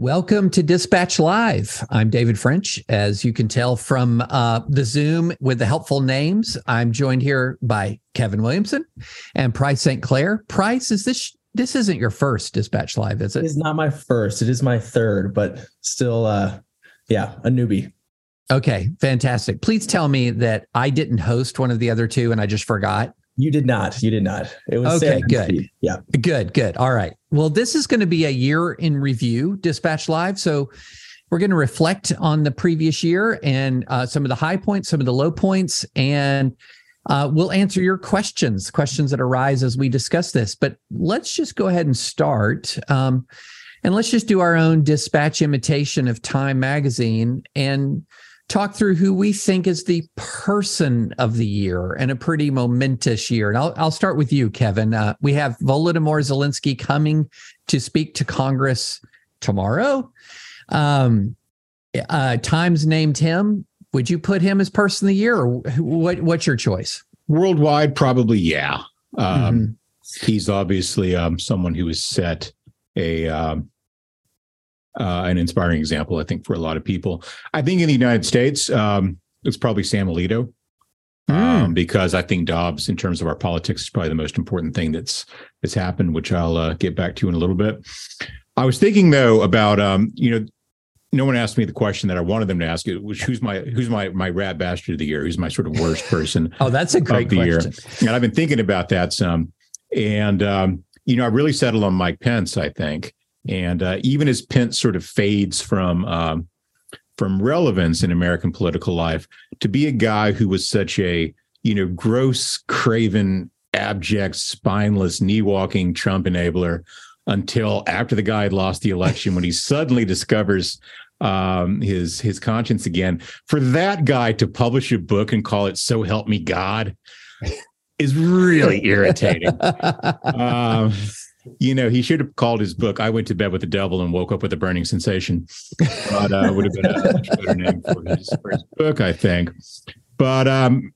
Welcome to Dispatch Live. I'm David French. As you can tell from uh, the Zoom with the helpful names, I'm joined here by Kevin Williamson and Price St. Clair. Price, is this this isn't your first Dispatch Live, is it? It's not my first. It is my third, but still, uh, yeah, a newbie. Okay, fantastic. Please tell me that I didn't host one of the other two and I just forgot. You did not. You did not. It was okay. Good. Yeah. Good. Good. All right. Well, this is going to be a year in review, Dispatch Live. So we're going to reflect on the previous year and uh, some of the high points, some of the low points, and uh, we'll answer your questions, questions that arise as we discuss this. But let's just go ahead and start. Um, and let's just do our own dispatch imitation of Time Magazine and talk through who we think is the person of the year and a pretty momentous year. And I'll, I'll start with you, Kevin. Uh, we have Volodymyr Zelensky coming to speak to Congress tomorrow. Um, uh, Times named him. Would you put him as person of the year, or what? What's your choice? Worldwide, probably yeah. Um, mm-hmm. He's obviously um, someone who has set a um, uh, an inspiring example, I think, for a lot of people. I think in the United States, um, it's probably Sam Alito. Mm. Um, because I think Dobbs, in terms of our politics, is probably the most important thing that's that's happened, which I'll uh, get back to in a little bit. I was thinking though about um, you know, no one asked me the question that I wanted them to ask it, which who's my who's my my rat bastard of the year? Who's my sort of worst person? oh, that's a great question. Year? And I've been thinking about that some, and um, you know, I really settled on Mike Pence. I think, and uh, even as Pence sort of fades from um, from relevance in American political life, to be a guy who was such a you know gross, craven, abject, spineless, knee walking Trump enabler until after the guy had lost the election, when he suddenly discovers um, his his conscience again. For that guy to publish a book and call it "So Help Me God" is really irritating. um, you know, he should have called his book "I Went to Bed with the Devil and Woke Up with a Burning Sensation." But uh, would have been a much better name for his, his book, I think. But um,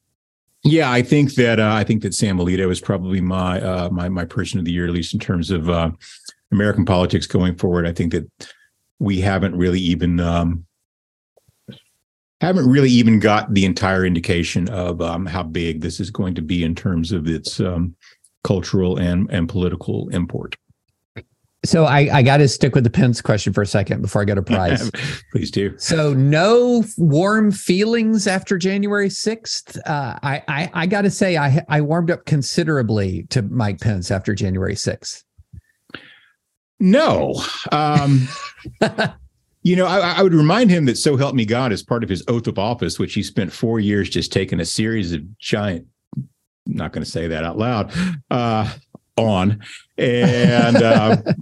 yeah, I think that uh, I think that Sam Alito is probably my uh, my my person of the year, at least in terms of uh, American politics going forward. I think that we haven't really even um, haven't really even got the entire indication of um, how big this is going to be in terms of its um, cultural and, and political import. So I, I got to stick with the Pence question for a second before I go to Price. Please do. So no warm feelings after January 6th. Uh, I, I, I got to say, I, I warmed up considerably to Mike Pence after January 6th. No. Um, you know, I, I, would remind him that So Help Me God is part of his oath of office, which he spent four years just taking a series of giant not going to say that out loud uh, on. And uh,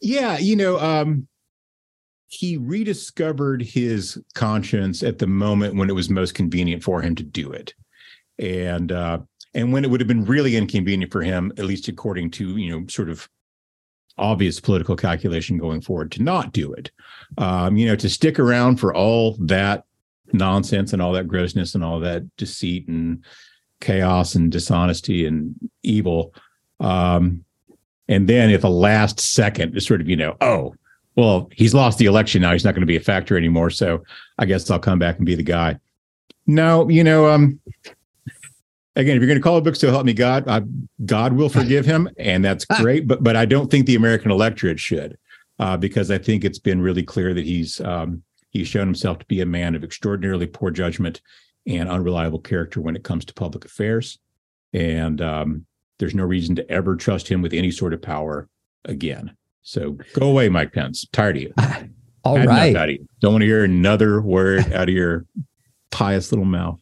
yeah you know um, he rediscovered his conscience at the moment when it was most convenient for him to do it. And uh, and when it would have been really inconvenient for him at least according to you know sort of obvious political calculation going forward to not do it. Um, you know to stick around for all that nonsense and all that grossness and all that deceit and chaos and dishonesty and evil. Um, and then at the last second, it's sort of, you know, oh, well, he's lost the election now. He's not going to be a factor anymore. So I guess I'll come back and be the guy. No, you know, um, again, if you're going to call a book "So Help Me God," I, God will forgive him, and that's great. But but I don't think the American electorate should, uh, because I think it's been really clear that he's um, he's shown himself to be a man of extraordinarily poor judgment and unreliable character when it comes to public affairs. And um, there's no reason to ever trust him with any sort of power again. So go away, Mike Pence. Tired of you. All Had right. Out of you. Don't want to hear another word out of your pious little mouth.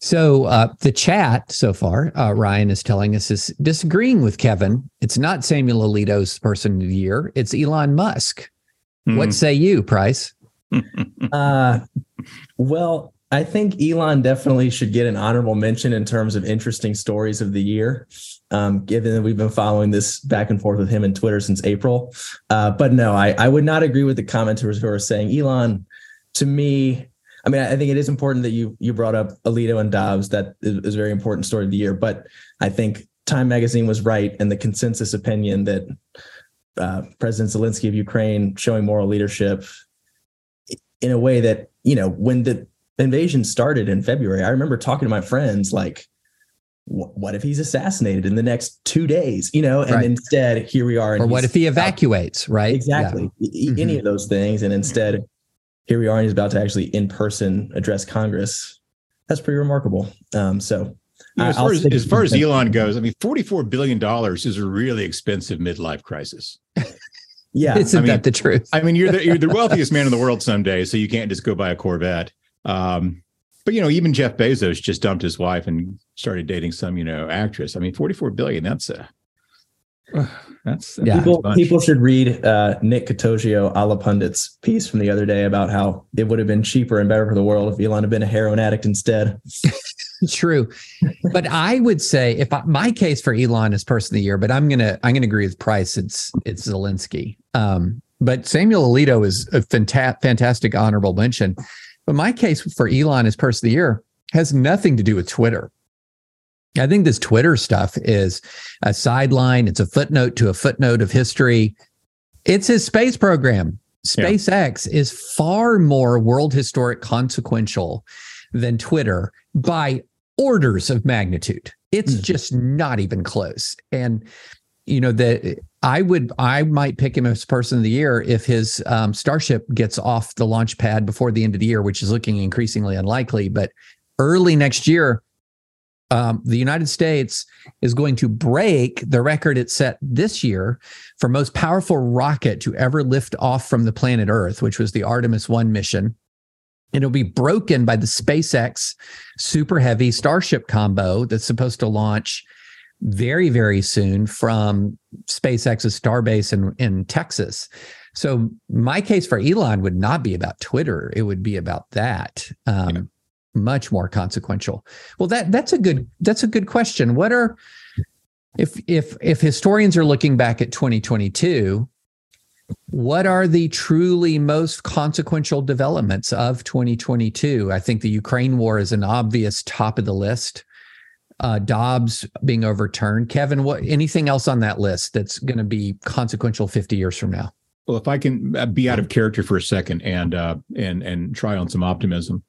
So uh, the chat so far, uh, Ryan is telling us is disagreeing with Kevin. It's not Samuel Alito's person of the year. It's Elon Musk. Mm. What say you, Price? uh, well, I think Elon definitely should get an honorable mention in terms of interesting stories of the year, um, given that we've been following this back and forth with him in Twitter since April. Uh, but no, I, I would not agree with the commenters who are saying Elon, to me, I mean, I think it is important that you you brought up Alito and Dobbs. That is, is a very important story of the year. But I think Time Magazine was right in the consensus opinion that uh, President Zelensky of Ukraine showing moral leadership in a way that, you know, when the invasion started in February, I remember talking to my friends like, what if he's assassinated in the next two days? You know, and Right. instead here we are. and or what if he evacuates? Right? Exactly. Mhm. Any of those things. And instead, here we are, and he's about to actually in person address Congress. That's pretty remarkable. Um, so, You know, as far as, as far as. Elon goes, I mean, forty-four billion dollars is a really expensive midlife crisis. yeah, Isn't I mean- that the truth? I mean, you're the you're the wealthiest man in the world someday, so you can't just go buy a Corvette. Um, but you know, even Jeff Bezos just dumped his wife and started dating some you know actress. I mean, forty-four billion. That's a that's, that's Yeah. people bunch. people should read uh, Nick Catoggio, Ala Pundit's piece from the other day about how it would have been cheaper and better for the world if Elon had been a heroin addict instead. True, but I would say if I, my case for Elon is person of the year, but I'm gonna I'm gonna agree with Price. It's it's Zelensky. Um, but Samuel Alito is a fanta- fantastic honorable mention. But my case for Elon as person of the year has nothing to do with Twitter. I think this Twitter stuff is a sideline. It's a footnote to a footnote of history. It's his space program. SpaceX is far more world historic consequential than Twitter by orders of magnitude. It's Mhm. just not even close. And you know that I would I might pick him as person of the year if his um, Starship gets off the launch pad before the end of the year, which is looking increasingly unlikely. But early next year, um, the United States is going to break the record it set this year for most powerful rocket to ever lift off from the planet Earth, which was the Artemis 1 mission. It'll be broken by the SpaceX Super Heavy Starship combo that's supposed to launch very, very soon from SpaceX's Starbase in, in Texas. So my case for Elon would not be about Twitter. It would be about that. Um, Yeah. Much more consequential. Well, that that's a good that's a good question. What are if if if historians are looking back at 2022, what are the truly most consequential developments of 2022? I think the Ukraine war is an obvious top of the list. Uh, Dobbs being overturned. Kevin, what anything else on that list that's going to be consequential 50 years from now? Well, if I can uh, be out of character for a second and uh, and and try on some optimism,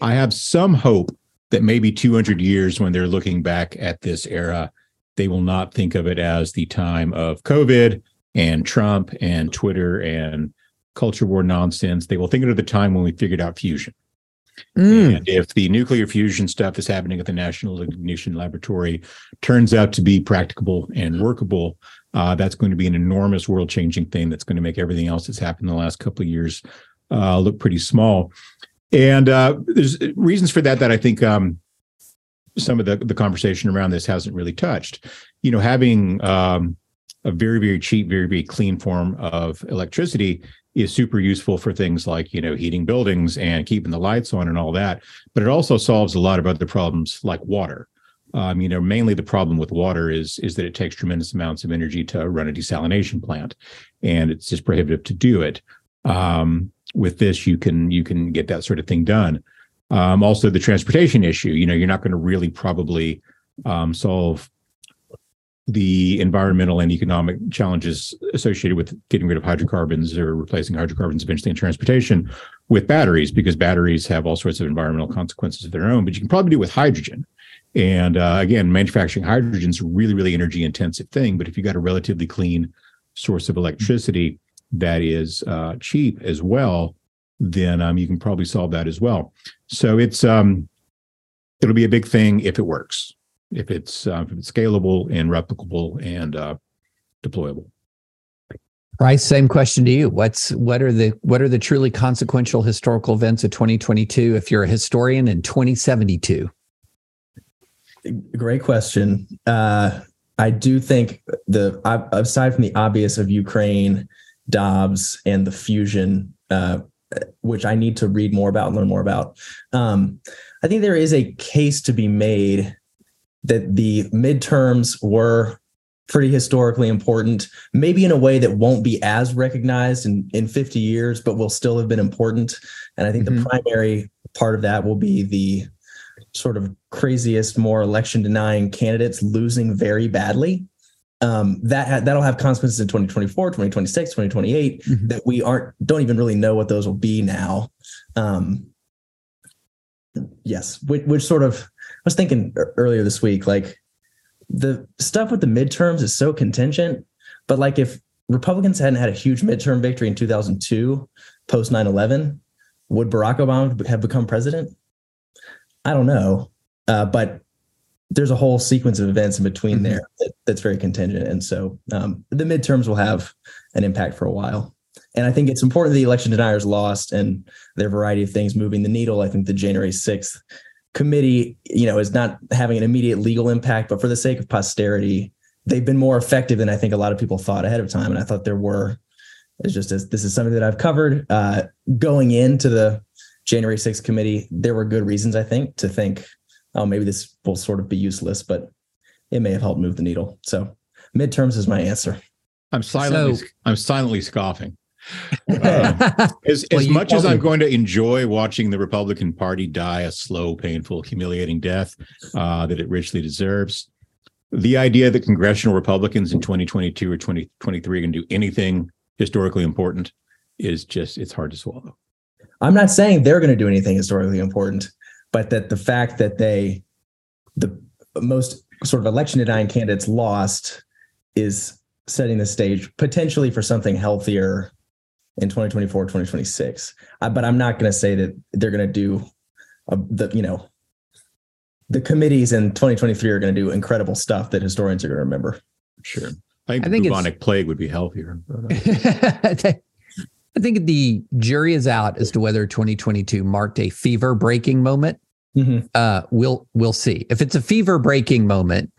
I have some hope that maybe 200 years, when they're looking back at this era, they will not think of it as the time of COVID and Trump and Twitter and culture war nonsense. They will think of the time when we figured out fusion. Mm, And if the nuclear fusion stuff is happening at the National Ignition Laboratory turns out to be practicable and workable, uh, that's going to be an enormous world changing thing that's going to make everything else that's happened in the last couple of years uh, look pretty small. And uh, there's reasons for that that I think um, some of the, the conversation around this hasn't really touched. You know, having um, a very, very cheap, very, very clean form of electricity is super useful for things like you know heating buildings and keeping the lights on and all that but it also solves a lot of other problems like water. Um, you know mainly the problem with water is is that it takes tremendous amounts of energy to run a desalination plant and it's just prohibitive to do it. Um, with this you can you can get that sort of thing done. Um, also the transportation issue you know you're not going to really probably um, solve the environmental and economic challenges associated with getting rid of hydrocarbons or replacing hydrocarbons eventually in transportation with batteries because batteries have all sorts of environmental consequences of their own but you can probably do it with hydrogen. And uh, again manufacturing hydrogen is a really really energy intensive thing but if you got a relatively clean source of electricity that is uh, cheap as well then um, you can probably solve that as well. So it's um, it'll be a big thing if it works if it's uh, if it's scalable and replicable and uh, deployable. Price, same question to you. What's what are the what are the truly consequential historical events of 2022 if you're a historian in 2072? Great question. Uh, I do think the aside from the obvious of Ukraine, Dobbs, and the fusion, uh, which I need to read more about and learn more about. Um, I think there is a case to be made that the midterms were pretty historically important, maybe in a way that won't be as recognized in, in 50 years, but will still have been important. And I think Mhm. the primary part of that will be the sort of craziest, more election denying candidates losing very badly. um, that ha- that'll have consequences in 2024, 2026, 2028 Mhm. that we aren't don't even really know what those will be now. Um, yes, which, which sort of was thinking earlier this week, like the stuff with the midterms is so contingent, but like if Republicans hadn't had a huge midterm victory in 2002, post 9 11, would Barack Obama have become president? I don't know. Uh, but there's a whole sequence of events in between Mhm. there that, that's very contingent. And so um, the midterms will have an impact for a while. And I think it's important the election deniers lost and a variety of things moving the needle. I think the January 6th committee, you know, is not having an immediate legal impact, but for the sake of posterity, they've been more effective than I think a lot of people thought ahead of time. And I thought there were, it's just as this is something that I've covered uh, going into the January 6th committee. There were good reasons, I think, to think, oh, maybe this will sort of be useless, but it may have helped move the needle. So midterms is my answer. I'm silently So- I'm silently scoffing. Uh, As, Well, as much as I'm going to enjoy watching the Republican Party die a slow, painful, humiliating death uh, that it richly deserves, the idea that congressional Republicans in 2022 or 2023 can do anything historically important is just it's hard to swallow. I'm not saying they're going to do anything historically important, but that the fact that they, the most sort of election denying candidates lost is setting the stage potentially for something healthier in 2024, 2026. Uh, but I'm not going to say that they're going to do uh, the, you know, the committees in 2023 are going to do incredible stuff that historians are going to remember. Sure. I think, I think the it's- bubonic plague would be healthier. uh, I think- the jury is out as to whether 2022 marked a fever breaking moment. Uh, we'll we'll see. If it's a fever breaking moment,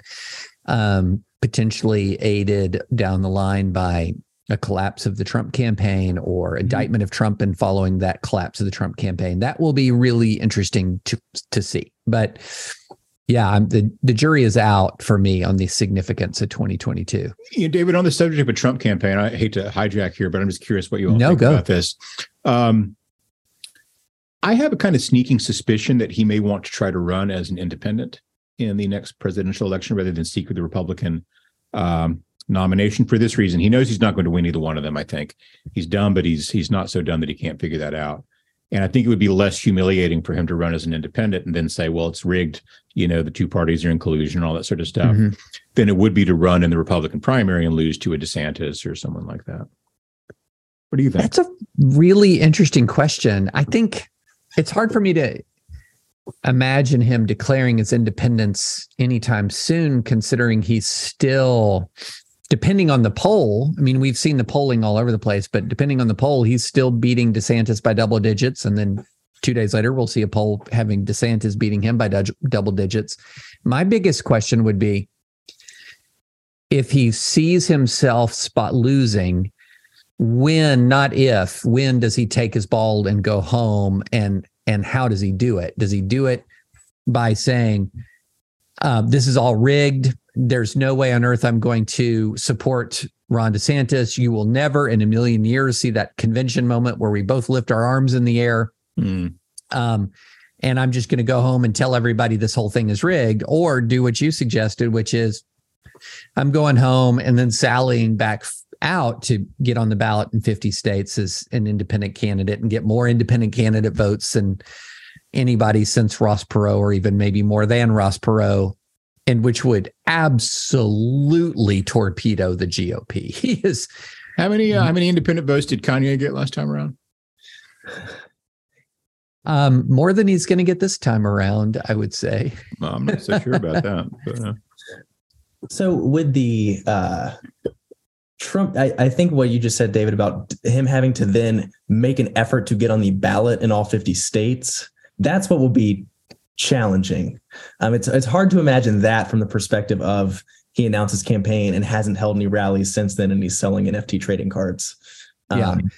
um, potentially aided down the line by a collapse of the Trump campaign or indictment of Trump and following that collapse of the Trump campaign, that will be really interesting to to see. But yeah, I'm, the the jury is out for me on the significance of 2022. you know, David, on the subject of a Trump campaign, I hate to hijack here, but I'm just curious what you all No, think go. about this. Um, I have a kind of sneaking suspicion that he may want to try to run as an independent in the next presidential election rather than seek the Republican um, nomination. For this reason, he knows he's not going to win either one of them. I think he's dumb, but he's he's not so dumb that he can't figure that out. And I think it would be less humiliating for him to run as an independent and then say, "Well, it's rigged." You know, the two parties are in collusion, and all that sort of stuff Mhm. than it would be to run in the Republican primary and lose to a DeSantis or someone like that. What do you think? That's a really interesting question. I think it's hard for me to imagine him declaring his independence anytime soon, considering he's still, depending on the poll. I mean, we've seen the polling all over the place, but depending on the poll, he's still beating DeSantis by double digits. And then two days later, we'll see a poll having DeSantis beating him by dou- double digits. My biggest question would be if he sees himself spot losing when not if when does he take his ball and go home and and how does he do it does he do it by saying uh, this is all rigged there's no way on earth i'm going to support ron desantis. You will never in a million years see that convention moment where we both lift our arms in the air. Hmm. um, and I'm just going to go home and tell everybody this whole thing is rigged, or do what you suggested, which is I'm going home and then sallying back out to get on the ballot in 50 states as an independent candidate and get more independent candidate votes than anybody since Ross Perot, or even maybe more than Ross Perot, and which would absolutely torpedo the GOP. He is How many uh, how many independent votes did Kanye get last time around? um, more than he's going to get this time around, I would say. Well, I'm not so sure about that. But, uh, So with the uh, Trump, I, I think what you just said, David, about him having to then make an effort to get on the ballot in all 50 states, that's what will be challenging. Um, it's it's hard to imagine that from the perspective of he announced his campaign and hasn't held any rallies since then, and he's selling NFT trading cards. Yeah. Um,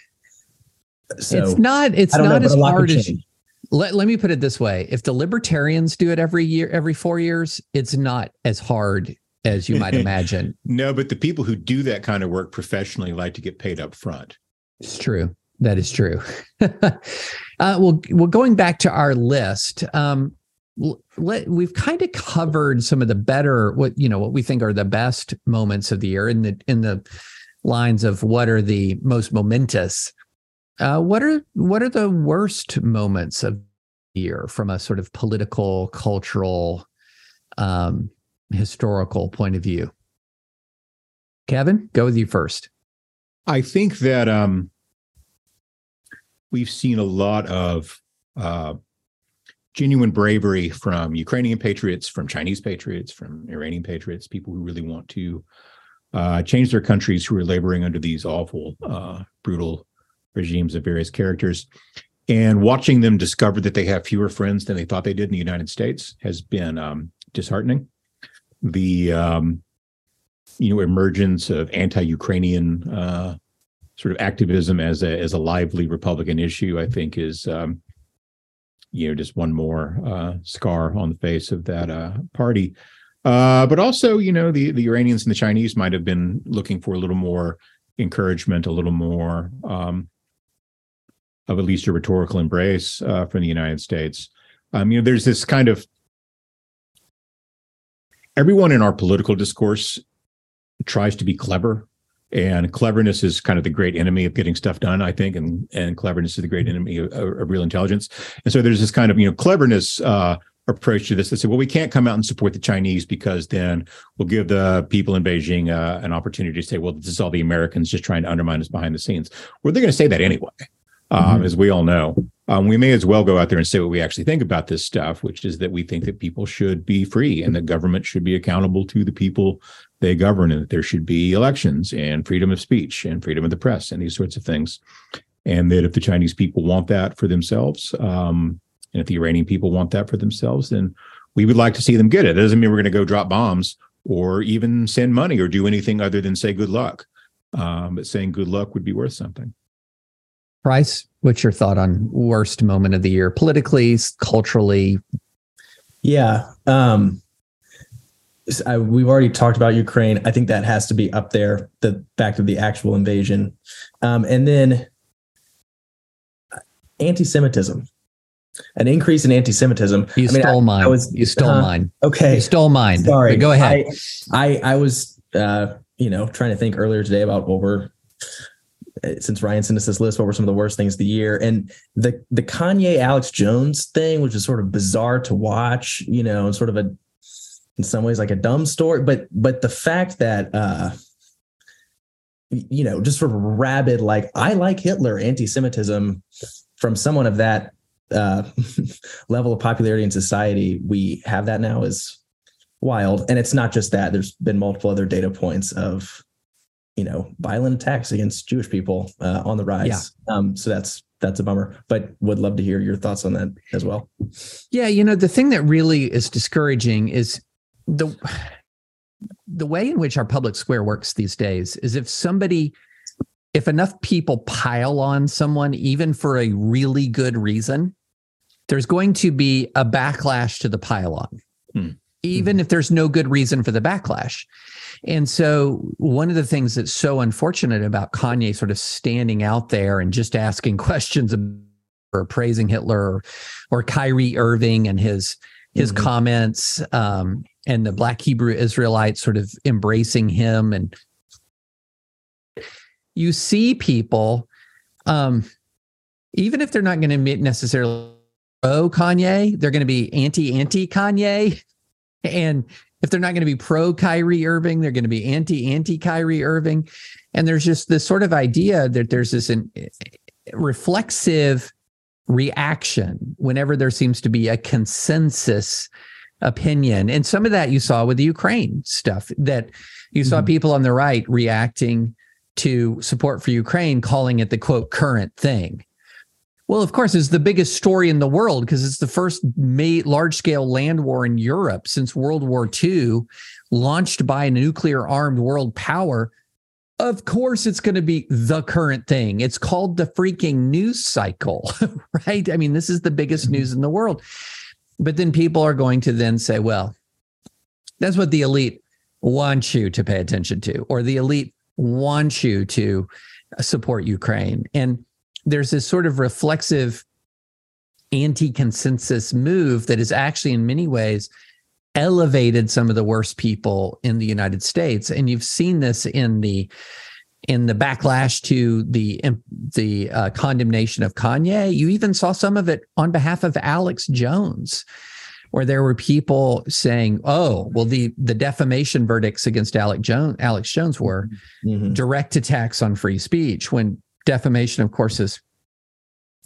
so it's not. It's don't know, as a lot could hard as. change. Let, let me put it this way: if the libertarians do it every year, every four years, it's not as hard as you might imagine. no, but the people who do that kind of work professionally like to get paid up front. It's true. That is true. uh, well, well, going back to our list, um, let, we've kind of covered some of the better what you know what we think are the best moments of the year in the in the lines of what are the most momentous. Uh, what are what are the worst moments of the year from a sort of political cultural um, historical point of view? Kevin go with you first. I think that um, we've seen a lot of uh, genuine bravery from Ukrainian patriots, from Chinese patriots, from Iranian patriots, people who really want to uh, change their countries who are laboring under these awful, uh, brutal regimes of various characters. And watching them discover that they have fewer friends than they thought they did in the United States has been um, disheartening. The um, you know emergence of anti-Ukrainian uh, sort of activism as a as a lively Republican issue, I think, is um, you know just one more uh, scar on the face of that uh, party. Uh, but also, you know, the the Iranians and the Chinese might have been looking for a little more encouragement, a little more um, of at least a rhetorical embrace uh, from the United States. Um, you know, there's this kind of everyone in our political discourse tries to be clever and cleverness is kind of the great enemy of getting stuff done i think and and cleverness is the great enemy of, of real intelligence. And so there's this kind of you know cleverness uh, approach to this that said well we can't come out and support the chinese because then we'll give the people in beijing uh, an opportunity to say well this is all the americans just trying to undermine us behind the scenes. Well they're going to say that anyway um, mm-hmm. as we all know. Um, we may as well go out there and say what we actually think about this stuff, which is that we think that people should be free and the government should be accountable to the people they govern, and that there should be elections and freedom of speech and freedom of the press and these sorts of things. And that if the Chinese people want that for themselves, um, and if the Iranian people want that for themselves, then we would like to see them get it. It doesn't mean we're going to go drop bombs or even send money or do anything other than say good luck. Um, but saying good luck would be worth something. Price, what's your thought on worst moment of the year, politically, culturally? Yeah, um, I, we've already talked about Ukraine. I think that has to be up there. The fact of the actual invasion, um, and then anti-Semitism, an increase in anti-Semitism. You I mean, stole I, mine. I was, you stole uh, mine. Okay, you stole mine. Sorry, but go ahead. I I, was uh, you know trying to think earlier today about what we're since Ryan sent us this list, what were some of the worst things of the year? And the the Kanye Alex Jones thing, which is sort of bizarre to watch, you know, and sort of a in some ways like a dumb story. But but the fact that uh you know, just for rabid, like I like Hitler anti-Semitism from someone of that uh level of popularity in society, we have that now is wild. And it's not just that. There's been multiple other data points of you know violent attacks against Jewish people uh, on the rise. Yeah. Um, so that's that's a bummer. But would love to hear your thoughts on that as well. Yeah, you know the thing that really is discouraging is the the way in which our public square works these days is if somebody if enough people pile on someone even for a really good reason there's going to be a backlash to the pile on hmm. even hmm. if there's no good reason for the backlash and so, one of the things that's so unfortunate about Kanye sort of standing out there and just asking questions or praising Hitler or, or Kyrie Irving and his his mm-hmm. comments um, and the Black Hebrew Israelites sort of embracing him and you see people um, even if they're not going to necessarily pro Kanye, they're going to be anti anti Kanye and if they're not going to be pro Kyrie Irving, they're going to be anti anti Kyrie Irving. And there's just this sort of idea that there's this an, reflexive reaction whenever there seems to be a consensus opinion. And some of that you saw with the Ukraine stuff that you saw mm-hmm. people on the right reacting to support for Ukraine, calling it the quote current thing. Well, of course, it's the biggest story in the world because it's the first large scale land war in Europe since World War II, launched by a nuclear armed world power. Of course, it's going to be the current thing. It's called the freaking news cycle, right? I mean, this is the biggest mm-hmm. news in the world. But then people are going to then say, well, that's what the elite want you to pay attention to, or the elite want you to support Ukraine. And there's this sort of reflexive anti-consensus move that is actually in many ways elevated some of the worst people in the United States. And you've seen this in the in the backlash to the the uh, condemnation of Kanye. You even saw some of it on behalf of Alex Jones, where there were people saying, "Oh, well, the the defamation verdicts against Alex Jones Alex Jones were mm-hmm. direct attacks on free speech." When defamation, of course, has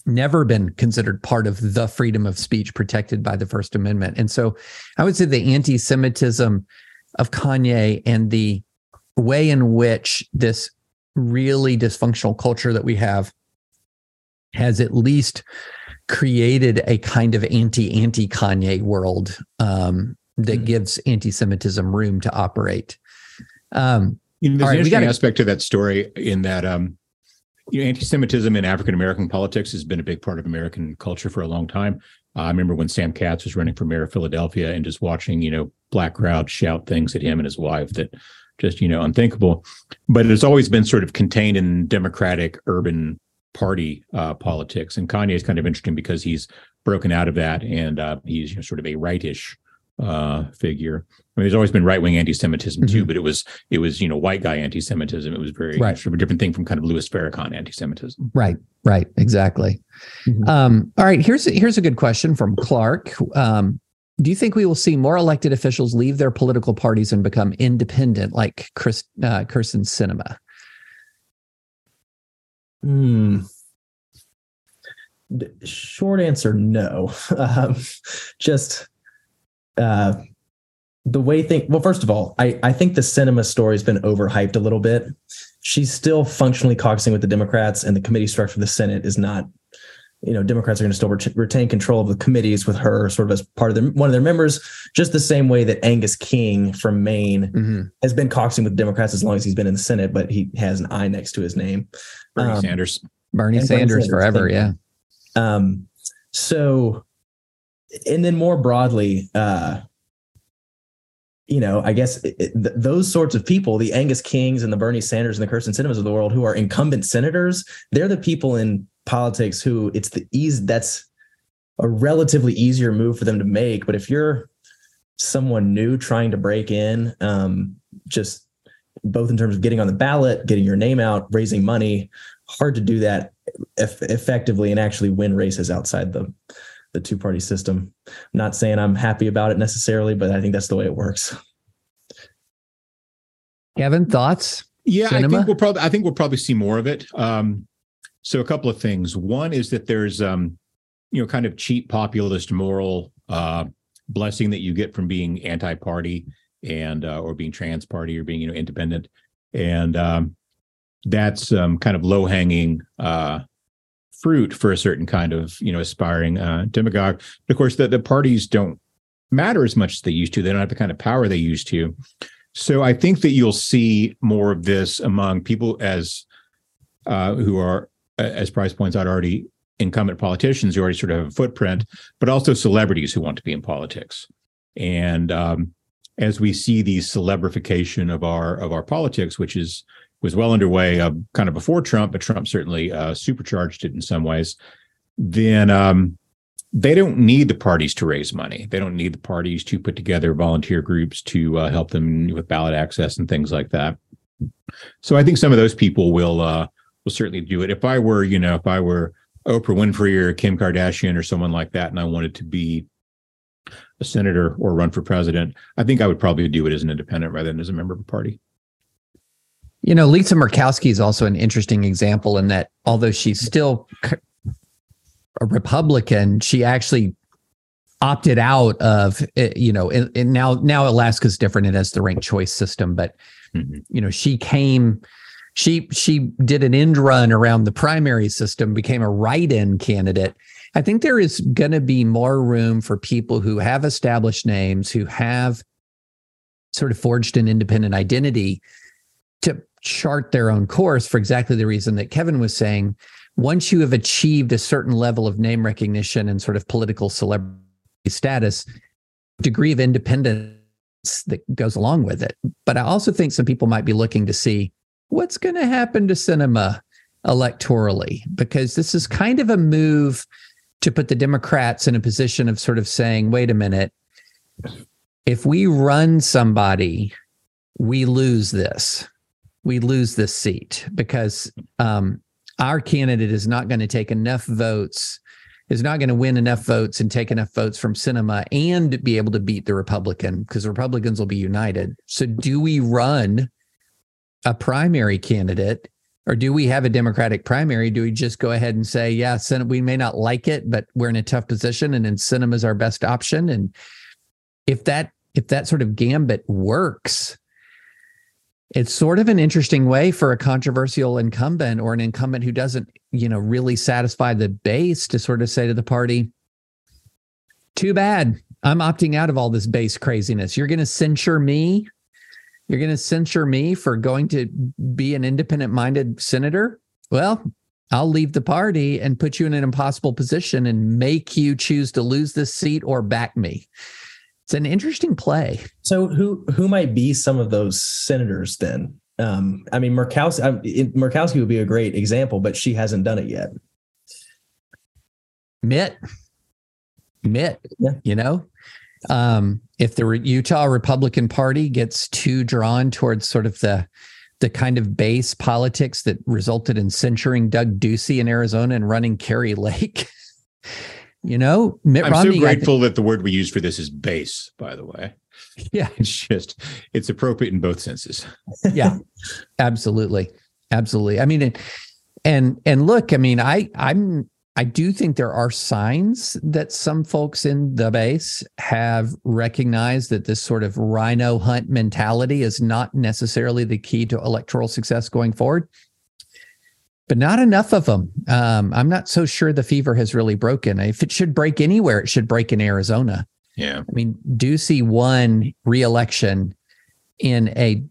never been considered part of the freedom of speech protected by the First Amendment. And so, I would say the anti-Semitism of Kanye and the way in which this really dysfunctional culture that we have has at least created a kind of anti anti Kanye world um, that mm-hmm. gives anti Semitism room to operate. Um, you know, there's right, an interesting gotta, aspect to that story in that um, you know, anti-Semitism in African American politics has been a big part of American culture for a long time. Uh, I remember when Sam Katz was running for mayor of Philadelphia and just watching, you know, black crowds shout things at him and his wife that just you know unthinkable. But it's always been sort of contained in Democratic urban party uh, politics, and Kanye is kind of interesting because he's broken out of that, and uh, he's you know, sort of a rightish uh, figure. I mean, there's always been right wing anti-Semitism mm-hmm. too, but it was it was you know white guy anti-Semitism. It was very right. sort of a different thing from kind of Louis Farrakhan anti-Semitism. Right, right, exactly. Mm-hmm. Um, all right, here's here's a good question from Clark. Um, do you think we will see more elected officials leave their political parties and become independent, like Chris, uh, Kyrsten Sinema? Hmm. Short answer, no. Um, just uh, the way think. Well, first of all, I I think the Sinema story has been overhyped a little bit. She's still functionally caucusing with the Democrats, and the committee structure of the Senate is not you know Democrats are going to still ret- retain control of the committees with her sort of as part of their one of their members, just the same way that Angus King from Maine mm-hmm. has been caucusing with Democrats as long as he's been in the Senate, but he has an I next to his name. Bernie um, Sanders, Bernie Sanders, Sanders forever, yeah. Um, so, and then more broadly, uh, you know, I guess it, it, th- those sorts of people, the Angus Kings and the Bernie Sanders and the Kyrsten Sinemas of the world, who are incumbent senators, they're the people in politics who it's the ease that's a relatively easier move for them to make. But if you're someone new trying to break in, um, just both in terms of getting on the ballot, getting your name out, raising money, hard to do that eff- effectively and actually win races outside the the two party system. I'm not saying I'm happy about it necessarily, but I think that's the way it works. Kevin, thoughts? Yeah, Sinema? I think we'll probably I think we'll probably see more of it. Um, so a couple of things. One is that there's um, you know, kind of cheap populist moral uh, blessing that you get from being anti-party and uh, or being trans party or being you know independent, and um, that's um, kind of low-hanging uh, fruit for a certain kind of you know aspiring uh, demagogue. But of course, the the parties don't matter as much as they used to. They don't have the kind of power they used to. So I think that you'll see more of this among people as uh, who are as Price points out, already incumbent politicians who already sort of have a footprint, but also celebrities who want to be in politics. And um, as we see the celebrification of our of our politics, which is was well underway uh, kind of before Trump, but Trump certainly uh, supercharged it in some ways. Then um, they don't need the parties to raise money. They don't need the parties to put together volunteer groups to uh, help them with ballot access and things like that. So I think some of those people will uh, will certainly do it. If I were, you know, if I were Oprah Winfrey or Kim Kardashian or someone like that, and I wanted to be a senator or run for president, I think I would probably do it as an independent rather than as a member of a party. You know, Lisa Murkowski is also an interesting example in that although she's still a Republican, she actually opted out of eh, you know and, now now Alaska's different it has the ranked choice system but mm-hmm. you know she came she she did an end run around the primary system, became a write-in candidate. I think there is going to be more room for people who have established names, who have sort of forged an independent identity to chart their own course for exactly the reason that Kevin was saying. Once you have achieved a certain level of name recognition and sort of political celebrity status, degree of independence that goes along with it. But I also think some people might be looking to see what's going to happen to Sinema electorally because this is kind of a move to put the Democrats in a position of sort of saying, wait a minute, if we run somebody, we lose this. We lose this seat because um, our candidate is not going to take enough votes, is not going to win enough votes and take enough votes from Sinema and be able to beat the Republican because Republicans will be united. So, do we run a primary candidate or do we have a Democratic primary? Do we just go ahead and say, yeah, Senate, we may not like it, but we're in a tough position and then Sinema is our best option? And if that if that sort of gambit works, it's sort of an interesting way for a controversial incumbent or an incumbent who doesn't, you know, really satisfy the base to sort of say to the party, too bad. I'm opting out of all this base craziness. You're going to censure me you're going to censure me for going to be an independent minded senator? Well, I'll leave the party and put you in an impossible position and make you choose to lose this seat or back me. It's an interesting play. So who who might be some of those senators then? Um, I mean, Murkowski, I, Murkowski would be a great example, but she hasn't done it yet. Mitt, Mitt, yeah. you know, um, if the Utah Republican Party gets too drawn towards sort of the the kind of base politics that resulted in censuring Doug Ducey in Arizona and running Kari Lake, you know, Mitt I'm Romney, so grateful that the word we use for this is base. By the way, yeah, it's just it's appropriate in both senses. yeah, absolutely, absolutely. I mean, and and look, I mean, I I'm I do think there are signs that some folks in the base have recognized that this sort of rhino hunt mentality is not necessarily the key to electoral success going forward, but not enough of them. Um, I'm not so sure the fever has really broken. If it should break anywhere, it should break in Arizona. Yeah. I mean, Ducey won reelection in a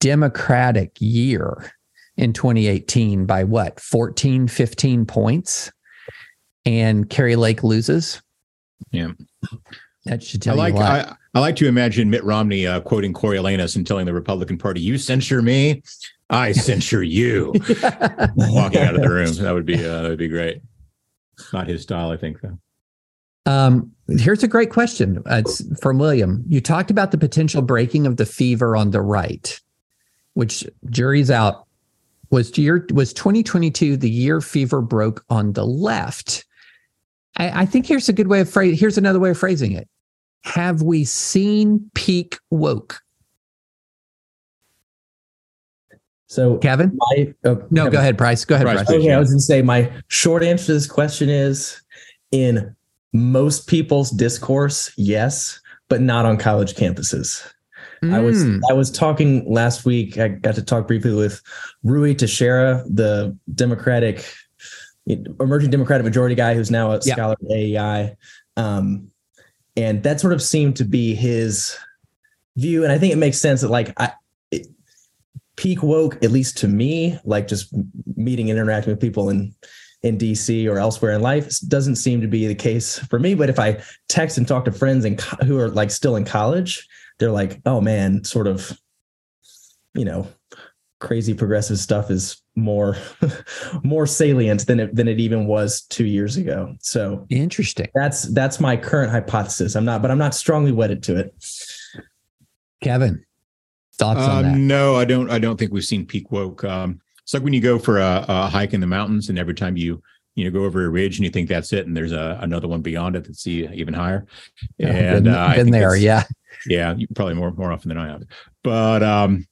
Democratic year in 2018 by what, 14, 15 points? And Kari Lake loses. Yeah. That should tell I like, you a lot. I, I like to imagine Mitt Romney uh, quoting Coriolanus and telling the Republican Party, "You censure me, I censure you." Walking out of the room, that would be uh, that would be great. Not his style, I think, though. Um, here's a great question. Uh, it's from William. You talked about the potential breaking of the fever on the right, which jury's out. Was year was 2022 the year fever broke on the left? I, I think here's a good way of phrase. Here's another way of phrasing it. Have we seen peak woke? So, Kevin, my, oh, no, Kevin. go ahead, Price. Go ahead, Price. Okay, I was going to say my short answer to this question is in most people's discourse, yes, but not on college campuses. Mm. I was hmm. I was talking last week. I got to talk briefly with Ruy Teixeira, the Democratic emerging Democratic majority guy who's now a yeah. scholar at AEI. Um, and that sort of seemed to be his view. And I think it makes sense that like I, it, peak woke, at least to me, like just meeting and interacting with people in in DC or elsewhere in life doesn't seem to be the case for me. But if I text and talk to friends and co- who are like still in college, they're like, oh man, sort of, you know, crazy progressive stuff is more more salient than it than it even was two years ago. So interesting. That's that's my current hypothesis. I'm not, but I'm not strongly wedded to it. Kevin, thoughts uh, on that? No, I don't. I don't think we've seen peak woke. Um, it's like when you go for a, a, hike in the mountains, and every time you you know go over a ridge and you think that's it, and there's a, another one beyond it that's even higher. And been, uh, been there, yeah, yeah, probably more more often than I have. But um,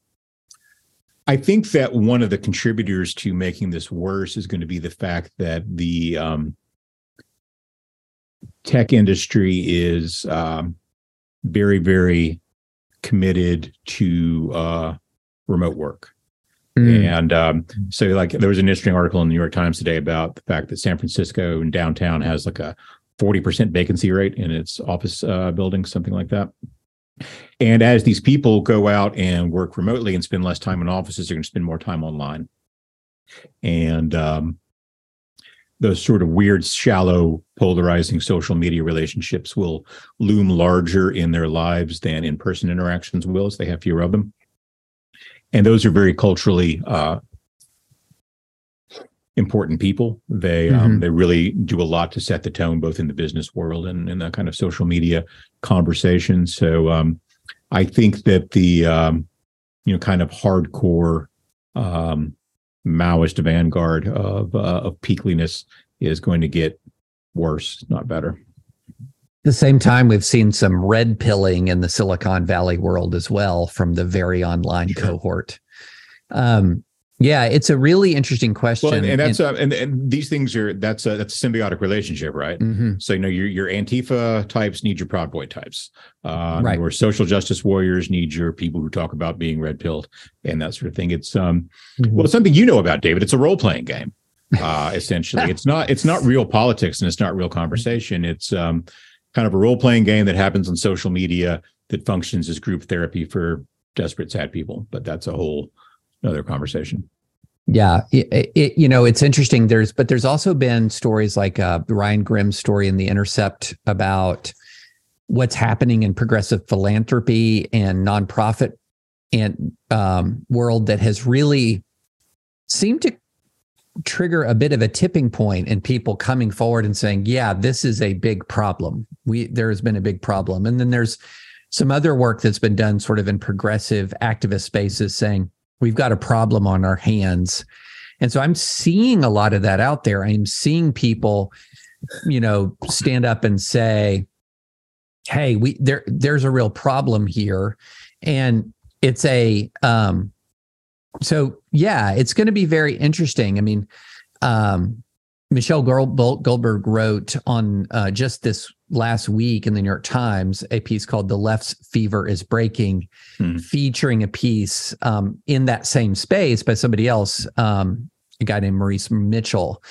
I think that one of the contributors to making this worse is going to be the fact that the um, tech industry is um, very, very committed to uh, remote work. Mm. And um, so, like, there was an interesting article in the New York Times today about the fact that San Francisco and downtown has like a 40% vacancy rate in its office uh, building, something like that. And as these people go out and work remotely and spend less time in offices, they're going to spend more time online. And um, those sort of weird, shallow, polarizing social media relationships will loom larger in their lives than in person interactions will, as they have fewer of them. And those are very culturally uh, important people. They mm-hmm. um, they really do a lot to set the tone, both in the business world and in that kind of social media conversation. So um, I think that the um, you know kind of hardcore um, Maoist vanguard of uh, of peakliness is going to get worse, not better. At the same time, we've seen some red pilling in the Silicon Valley world as well from the very online cohort. Um, yeah, it's a really interesting question. Well, and, and that's and, uh, and, and these things are that's a that's a symbiotic relationship, right? Mm-hmm. So you know your your Antifa types need your Proud Boy types, um, right? Your social justice warriors need your people who talk about being red pilled and that sort of thing. It's um mm-hmm. well, it's something you know about, David. It's a role playing game, uh, essentially. it's not it's not real politics and it's not real conversation. It's um kind of a role playing game that happens on social media that functions as group therapy for desperate sad people. But that's a whole another conversation. Yeah, it, it, you know it's interesting. There's but there's also been stories like uh, Ryan Grim's story in the Intercept about what's happening in progressive philanthropy and nonprofit and um, world that has really seemed to trigger a bit of a tipping point in people coming forward and saying, "Yeah, this is a big problem. We there has been a big problem." And then there's some other work that's been done sort of in progressive activist spaces saying, we've got a problem on our hands. And so I'm seeing a lot of that out there. I'm seeing people, you know, stand up and say, "Hey, we there there's a real problem here." And it's a um so yeah, it's going to be very interesting. I mean, um Michelle Goldberg wrote on uh, just this last week in the New York Times a piece called "The Left's Fever Is Breaking," hmm. featuring a piece um, in that same space by somebody else, um, a guy named Maurice Mitchell.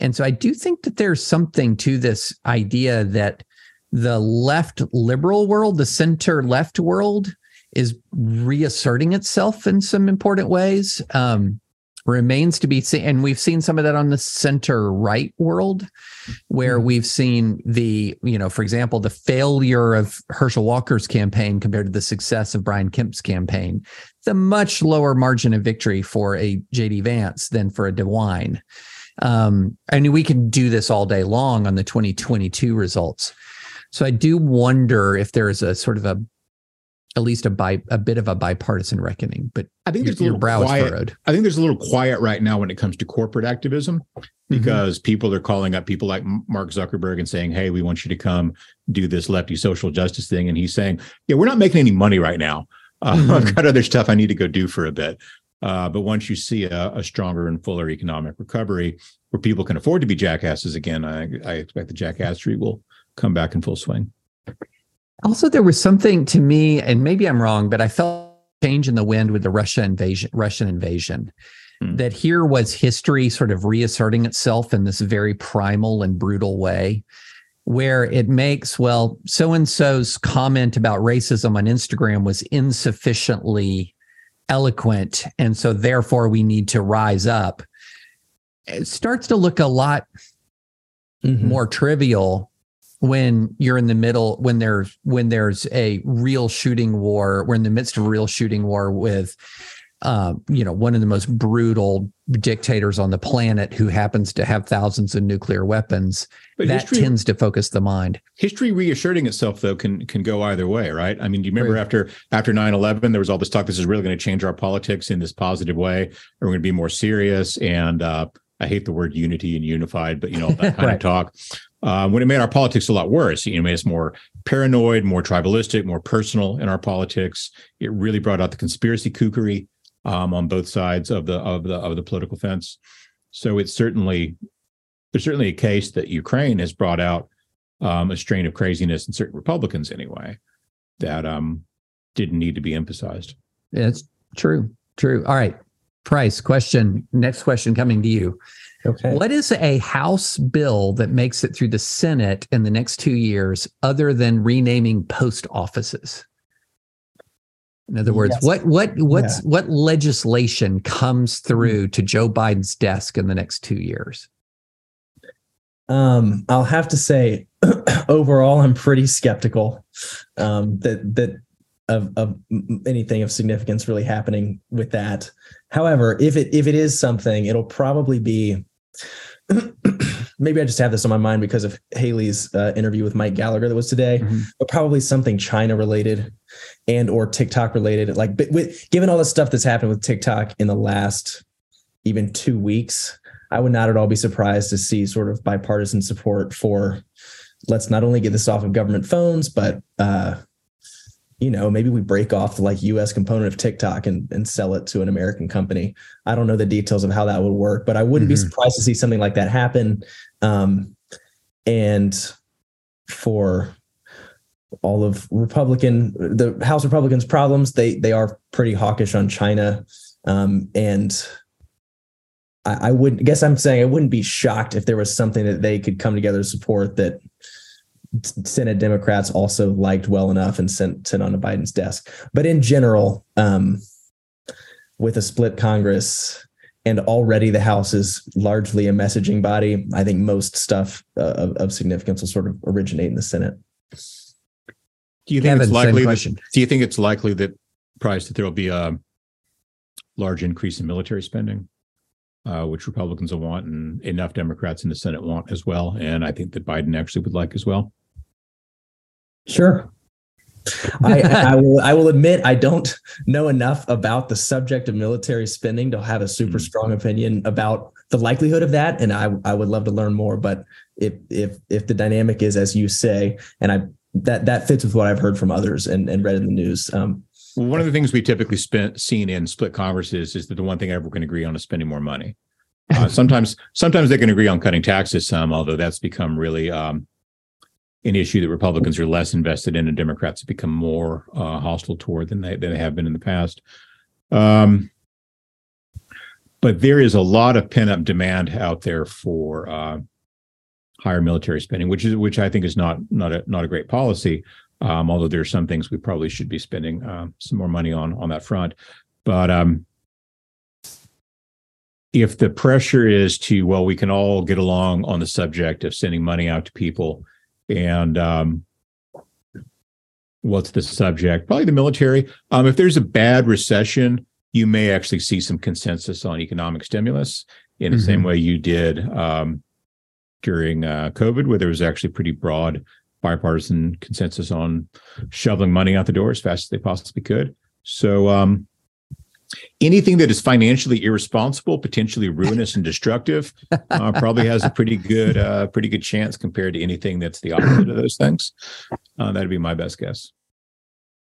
And so I do think that there's something to this idea that the left liberal world, the center left world, is reasserting itself in some important ways. Um, remains to be seen and we've seen some of that on the center right world where mm-hmm. we've seen the you know for example the failure of herschel walker's campaign compared to the success of brian kemp's campaign. The much lower margin of victory for a jd vance than for a dewine um, mean, we can do this all day long on the 2022 results. So i do wonder if there is a sort of a at least a bi- a bit of a bipartisan reckoning. But I think there's your, a little quiet. Furrowed. I think there's a little quiet right now when it comes to corporate activism mm-hmm. because mm-hmm. people are calling up people like Mark Zuckerberg and saying, "Hey, we want you to come do this lefty social justice thing," and he's saying, "Yeah, we're not making any money right now. Uh, mm-hmm. I've got other stuff I need to go do for a bit." Uh, but once you see a, a, stronger and fuller economic recovery where people can afford to be jackasses again, I, I expect the jackassery will come back in full swing. Also, there was something to me, and maybe I'm wrong, but I felt change in the wind with the Russia invasion, Russian invasion. Hmm. That here was history sort of reasserting itself in this very primal and brutal way, where it makes, well, so and so's comment about racism on Instagram was insufficiently eloquent. And so therefore we need to rise up. It starts to look a lot mm-hmm. more trivial when you're in the middle when there's when there's a real shooting war we're in the midst of a real shooting war with uh, you know one of the most brutal dictators on the planet who happens to have thousands of nuclear weapons but that history, tends to focus the mind history reasserting itself though can can go either way right i mean do you remember right. after after 9-11 there was all this talk this is really going to change our politics in this positive way we're going to be more serious and uh, I hate the word unity and unified, but you know that kind right. of talk um, when it made our politics a lot worse. It made us more paranoid, more tribalistic, more personal in our politics. It really brought out the conspiracy kookery um, on both sides of the of the of the political fence. So it's certainly there's certainly a case that Ukraine has brought out um, a strain of craziness in certain Republicans anyway that um, didn't need to be emphasized. It's true. True. All right. Price question. Next question coming to you. Okay. What is a House bill that makes it through the Senate in the next two years other than renaming post offices? In other words, yes. what what what's yeah. what legislation comes through to Joe Biden's desk in the next two years? Um, I'll have to say, overall, I'm pretty skeptical um, that that of, of anything of significance really happening with that. However, if it if it is something, it'll probably be maybe I just have this on my mind because of Haley's uh, interview with Mike Gallagher that was today, mm-hmm. but probably something China related and or TikTok related. Like, with given all the stuff that's happened with TikTok in the last even two weeks, I would not at all be surprised to see sort of bipartisan support for let's not only get this off of government phones, but uh, you know, maybe we break off the like US component of TikTok and, and sell it to an American company. I don't know the details of how that would work, but I wouldn't mm-hmm. be surprised to see something like that happen. Um, and for all of Republican, the House Republicans' problems, they they are pretty hawkish on China. Um, and I, I would guess I'm saying I wouldn't be shocked if there was something that they could come together to support that Senate Democrats also liked well enough and sent sent on to Biden's desk. But in general, um, with a split Congress and already the House is largely a messaging body, I think most stuff uh, of, of, significance will sort of originate in the Senate. Do you think Kevin, it's likely? That, do you think it's likely that price that there will be a large increase in military spending? uh, which Republicans will want, and enough Democrats in the Senate want as well. And I think that Biden actually would like as well. Sure. I, I, will. I will admit I don't know enough about the subject of military spending to have a super mm-hmm. strong opinion about the likelihood of that, and I I would love to learn more. But if if if the dynamic is as you say, and I that that fits with what I've heard from others and, and read in the news. Um, one of the things we typically spent seen in split Congresses is that the one thing everyone can agree on is spending more money. Uh, sometimes, sometimes they can agree on cutting taxes. Some, although that's become really um, an issue that Republicans are less invested in, and Democrats have become more uh, hostile toward than they than they have been in the past. Um, but there is a lot of pent up demand out there for uh, higher military spending, which is which I think is not not a not a great policy. Um, although there are some things we probably should be spending uh, some more money on on that front. But um, if the pressure is to, well, we can all get along on the subject of sending money out to people, and um, what's the subject? Probably the military. Um, if there's a bad recession, you may actually see some consensus on economic stimulus in the mm-hmm. same way you did um, during uh, COVID, where there was actually pretty broad bipartisan consensus on shoveling money out the door as fast as they possibly could. So um, anything that is financially irresponsible, potentially ruinous and destructive, uh, probably has a pretty good uh, pretty good chance compared to anything that's the opposite of those things. Uh, that'd be my best guess.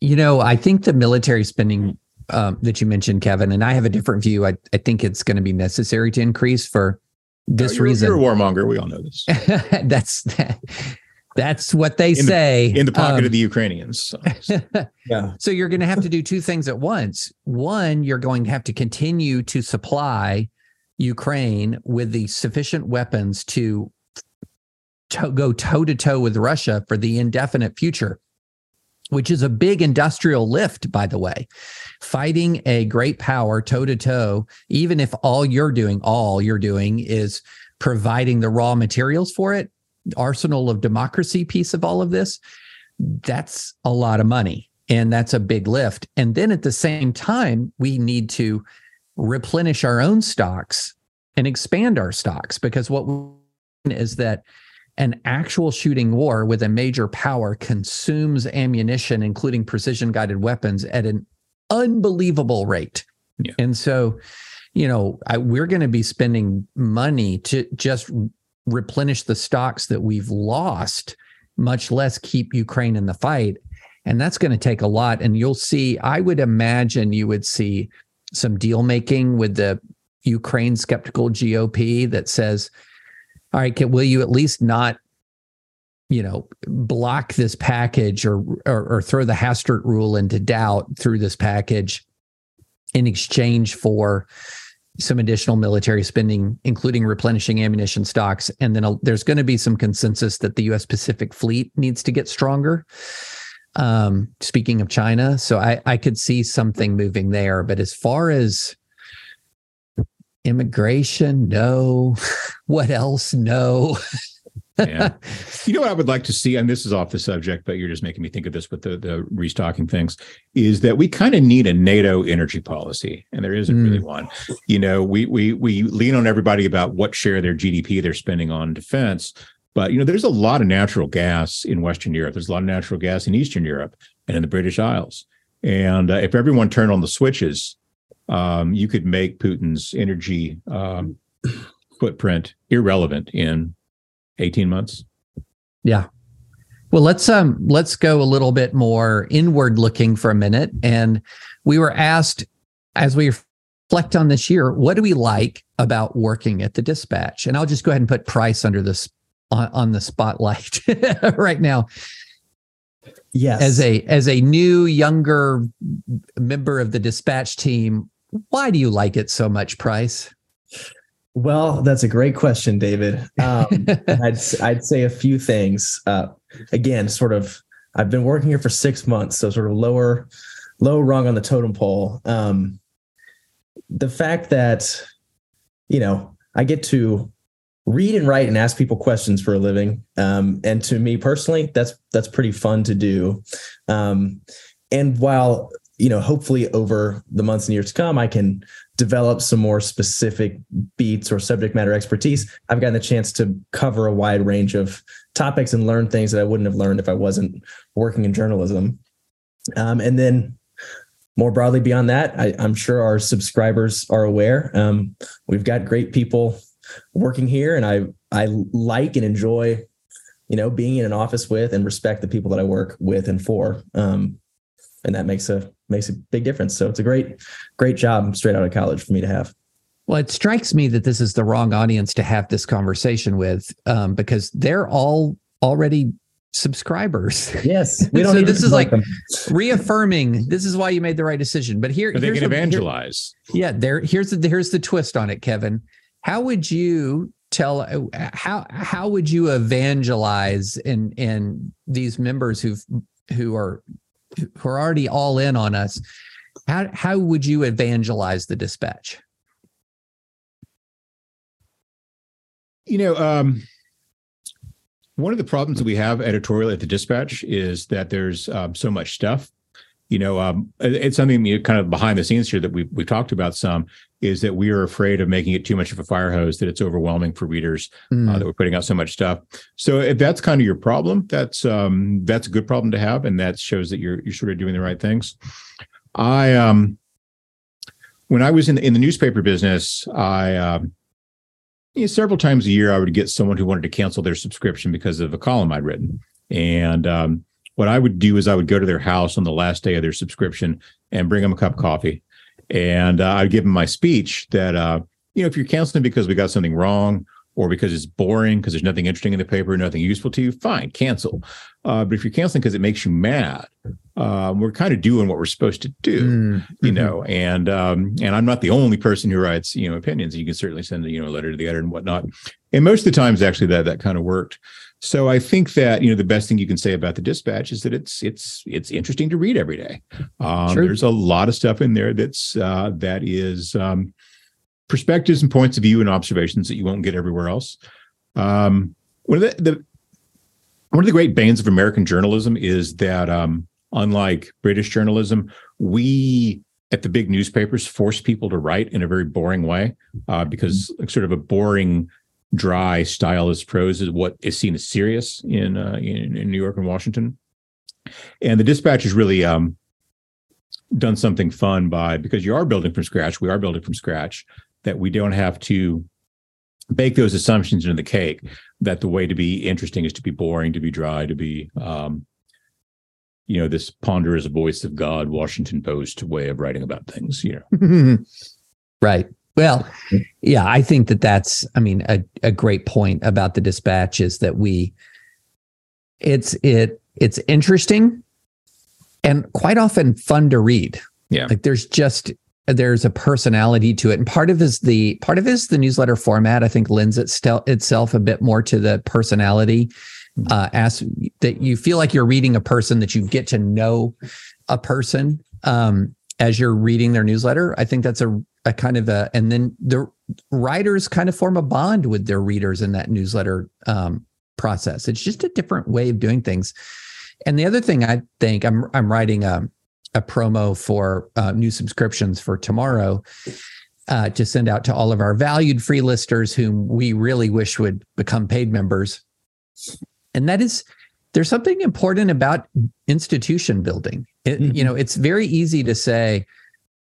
You know, I think the military spending um, that you mentioned, Kevin, and I have a different view. I, I think it's going to be necessary to increase for this you're, reason. You're a warmonger. We all know this. that's that, that's what they in say. The, in the pocket um, of the Ukrainians. So. yeah. So you're going to have to do two things at once. One, you're going to have to continue to supply Ukraine with the sufficient weapons to, to go toe to toe with Russia for the indefinite future, which is a big industrial lift, by the way. Fighting a great power toe to toe, even if all you're doing, all you're doing is providing the raw materials for it, arsenal of democracy piece of all of this, that's a lot of money and that's a big lift. And then at the same time, we need to replenish our own stocks and expand our stocks because what is that an actual shooting war with a major power consumes ammunition, including precision guided weapons, at an unbelievable rate. Yeah. And so, you know, I, we're going to be spending money to just replenish the stocks that we've lost, much less keep Ukraine in the fight. And that's going to take a lot. And you'll see, I would imagine you would see some deal making with the Ukraine skeptical GOP that says, all right, can, will you at least not, you know, block this package or, or, or throw the Hastert rule into doubt through this package in exchange for some additional military spending, including replenishing ammunition stocks. And then a, there's going to be some consensus that the U.S. Pacific Fleet needs to get stronger. Um, speaking of China, so I, I could see something moving there. But as far as immigration, no. what else? No. yeah. You know what I would like to see, and this is off the subject, but you're just making me think of this with the, the restocking things, is that we kind of need a NATO energy policy, and there isn't mm. really one. You know, we we we lean on everybody about what share their GDP they're spending on defense, but you know, there's a lot of natural gas in Western Europe. There's a lot of natural gas in Eastern Europe and in the British Isles. And uh, if everyone turned on the switches, um, you could make Putin's energy um, footprint irrelevant in 18 months. Yeah. Well, let's um let's go a little bit more inward looking for a minute. And we were asked as we reflect on this year, what do we like about working at the dispatch? And I'll just go ahead and put price under this on, on the spotlight right now. Yes. As a as a new younger member of the dispatch team, why do you like it so much, Price? Well, that's a great question, David. Um, I'd I'd say a few things. Uh, again, sort of, I've been working here for six months, so sort of lower, low rung on the totem pole. Um, the fact that, you know, I get to read and write and ask people questions for a living, um, and to me personally, that's that's pretty fun to do. Um, and while you know, hopefully over the months and years to come, I can develop some more specific beats or subject matter expertise. I've gotten the chance to cover a wide range of topics and learn things that I wouldn't have learned if I wasn't working in journalism. Um, and then more broadly beyond that, I, am sure our subscribers are aware. Um, we've got great people working here, and I I like and enjoy, you know, being in an office with and respect the people that I work with and for. Um, and that makes a makes a big difference. So it's a great, great job straight out of college for me to have. Well, it strikes me that this is the wrong audience to have this conversation with um, because they're all already subscribers. Yes, we don't. so this is like them. reaffirming. This is why you made the right decision. But here, but they can evangelize. Here, yeah, there. Here's the here's the twist on it, Kevin. How would you tell how how would you evangelize in in these members who've who are who are already all in on us, how how would you evangelize the dispatch? You know, um, one of the problems that we have editorial at the dispatch is that there's um, so much stuff. You know, um, it's something you kind of behind the scenes here that we we've talked about some is that we are afraid of making it too much of a fire hose that it's overwhelming for readers mm. uh, that we're putting out so much stuff. So if that's kind of your problem that's um that's a good problem to have and that shows that you're you're sort of doing the right things. I um when i was in the, in the newspaper business i um you know, several times a year i would get someone who wanted to cancel their subscription because of a column i'd written. And um what I would do is I would go to their house on the last day of their subscription and bring them a cup of coffee and uh, I'd give him my speech that, uh, you know, if you're canceling because we got something wrong or because it's boring, because there's nothing interesting in the paper, nothing useful to you, fine, cancel. Uh, but if you're canceling because it makes you mad, um, we're kind of doing what we're supposed to do, mm-hmm. you know. And um, and I'm not the only person who writes, you know, opinions. You can certainly send, you know, a letter to the editor and whatnot. And most of the times, actually, that that kind of worked. So I think that you know the best thing you can say about the dispatch is that it's it's it's interesting to read every day. Um, there's a lot of stuff in there that's uh, that is um, perspectives and points of view and observations that you won't get everywhere else. Um, one of the, the one of the great banes of American journalism is that um, unlike British journalism, we at the big newspapers force people to write in a very boring way uh, because mm-hmm. sort of a boring dry stylist prose is what is seen as serious in, uh, in, in New York and Washington. And the dispatch has really um, done something fun by because you are building from scratch. We are building from scratch. That we don't have to bake those assumptions into the cake. That the way to be interesting is to be boring, to be dry, to be um, you know this ponderous voice of God, Washington Post way of writing about things. You know, right. Well, yeah, I think that that's, I mean, a, a great point about the dispatch is that we, it's, it, it's interesting and quite often fun to read. Yeah. Like there's just, there's a personality to it. And part of is the, part of is the newsletter format, I think lends itself itself a bit more to the personality mm-hmm. uh, as that you feel like you're reading a person that you get to know a person um, as you're reading their newsletter. I think that's a a kind of a, and then the writers kind of form a bond with their readers in that newsletter um, process. It's just a different way of doing things. And the other thing I think I'm I'm writing a a promo for uh, new subscriptions for tomorrow uh, to send out to all of our valued free listers whom we really wish would become paid members. And that is there's something important about institution building. It, mm-hmm. You know, it's very easy to say,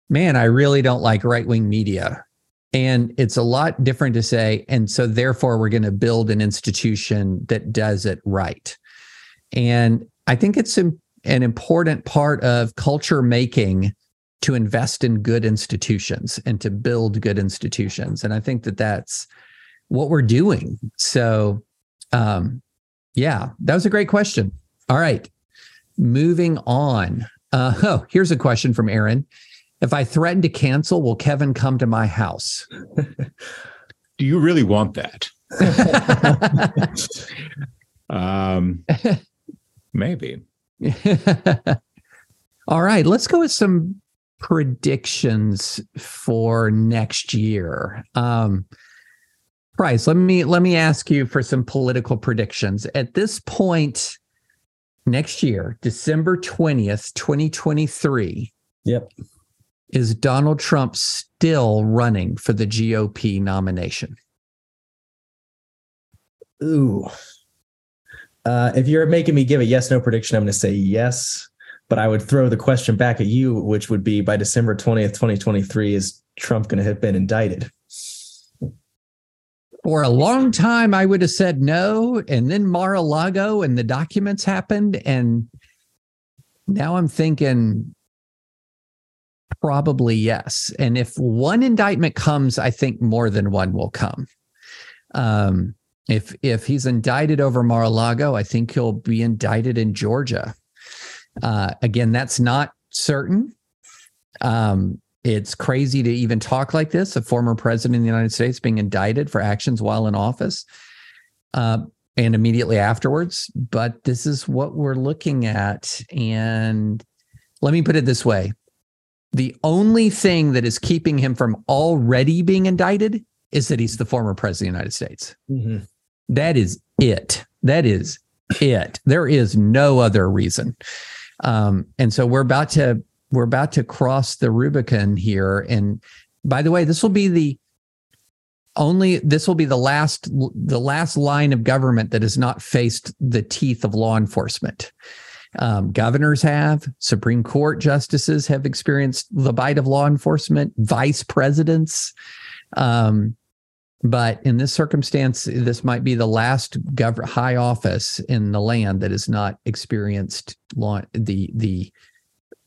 man, I really don't like right wing media. And it's a lot different to say, and so therefore we're going to build an institution that does it right. And I think it's an important part of culture making to invest in good institutions and to build good institutions. And I think that that's what we're doing. So, um, yeah, that was a great question. All right, moving on. Uh, oh, here's a question from Aaron. If I threaten to cancel, will Kevin come to my house? Do you really want that? um, maybe. All right, let's go with some predictions for next year. Um, Price, let me let me ask you for some political predictions. At this point next year, December 20th, 2023. Yep. Is Donald Trump still running for the GOP nomination? Ooh. Uh, if you're making me give a yes no prediction, I'm going to say yes. But I would throw the question back at you, which would be by December 20th, 2023, is Trump going to have been indicted? For a long time, I would have said no. And then Mar a Lago and the documents happened. And now I'm thinking probably yes. And if one indictment comes, I think more than one will come. Um, if if he's indicted over Mar-a-Lago, I think he'll be indicted in Georgia. Uh, again, that's not certain. Um, it's crazy to even talk like this. A former president of the United States being indicted for actions while in office, uh, and immediately afterwards. But this is what we're looking at. And let me put it this way: the only thing that is keeping him from already being indicted is that he's the former president of the United States. Mm-hmm. That is it. That is it. There is no other reason. Um, and so we're about to we're about to cross the Rubicon here. And by the way, this will be the only this will be the last the last line of government that has not faced the teeth of law enforcement. Um, governors have, Supreme Court justices have experienced the bite of law enforcement, vice presidents. Um, but in this circumstance, this might be the last gov- high office in the land that has not experienced law the the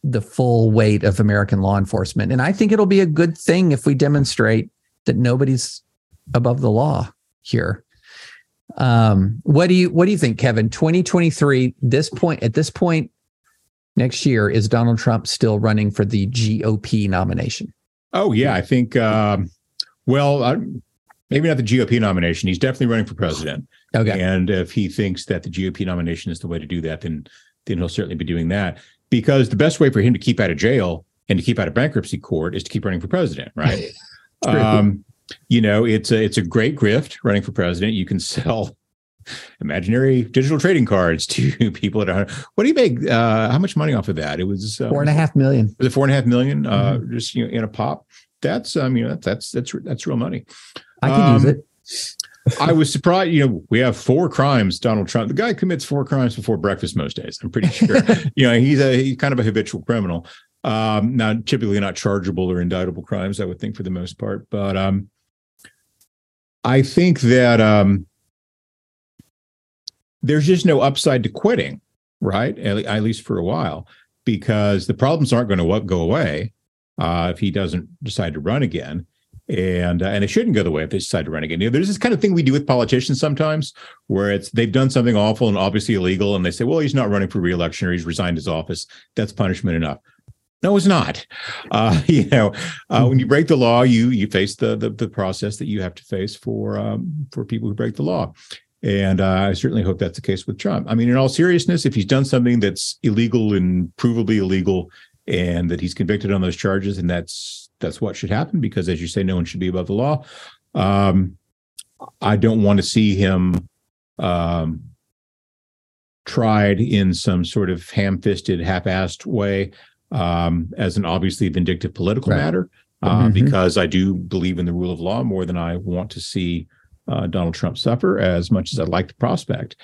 the full weight of American law enforcement. And I think it'll be a good thing if we demonstrate that nobody's above the law here. Um, what do you what do you think, Kevin? 2023, this point at this point next year, is Donald Trump still running for the GOP nomination? Oh yeah, I think. Um, well, I, maybe not the GOP nomination. He's definitely running for president. Okay. And if he thinks that the GOP nomination is the way to do that, then then he'll certainly be doing that. Because the best way for him to keep out of jail and to keep out of bankruptcy court is to keep running for president, right? um, you know, it's a it's a great grift running for president. You can sell imaginary digital trading cards to people at a what do you make uh how much money off of that it was uh, four and a half million was it four and a half million uh mm-hmm. just you know in a pop that's um you know that's that's that's real money I can um, use it. I was surprised. You know, we have four crimes. Donald Trump, the guy commits four crimes before breakfast most days. I'm pretty sure. you know, he's a he's kind of a habitual criminal. Um, now, typically not chargeable or indictable crimes, I would think for the most part. But um, I think that um, there's just no upside to quitting, right? At, at least for a while, because the problems aren't going to go away uh, if he doesn't decide to run again and uh, and it shouldn't go the way if they decide to run again. You know, there's this kind of thing we do with politicians sometimes, where it's they've done something awful and obviously illegal, and they say, "Well, he's not running for reelection or he's resigned his office. That's punishment enough." No, it's not. Uh, you know, uh, when you break the law, you you face the, the, the process that you have to face for um, for people who break the law. And uh, I certainly hope that's the case with Trump. I mean, in all seriousness, if he's done something that's illegal and provably illegal, and that he's convicted on those charges, and that's that's what should happen because, as you say, no one should be above the law. Um, I don't want to see him um, tried in some sort of ham-fisted, half-assed way um, as an obviously vindictive political right. matter, uh, mm-hmm. because I do believe in the rule of law more than I want to see uh, Donald Trump suffer, as much as I'd like the prospect.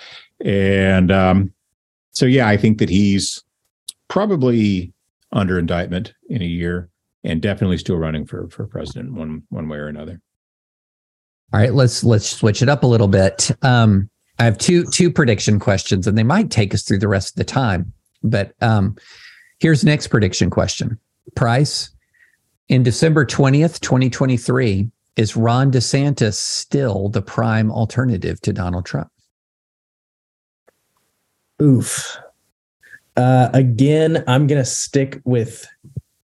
And um, so, yeah, I think that he's probably under indictment in a year, and definitely still running for for president one one way or another. All right, let's let's switch it up a little bit. Um, I have two two prediction questions, and they might take us through the rest of the time. But um, here's next prediction question: Price in December twentieth, twenty twenty three. Is Ron DeSantis still the prime alternative to Donald Trump? Oof. Uh, again, I'm going to stick with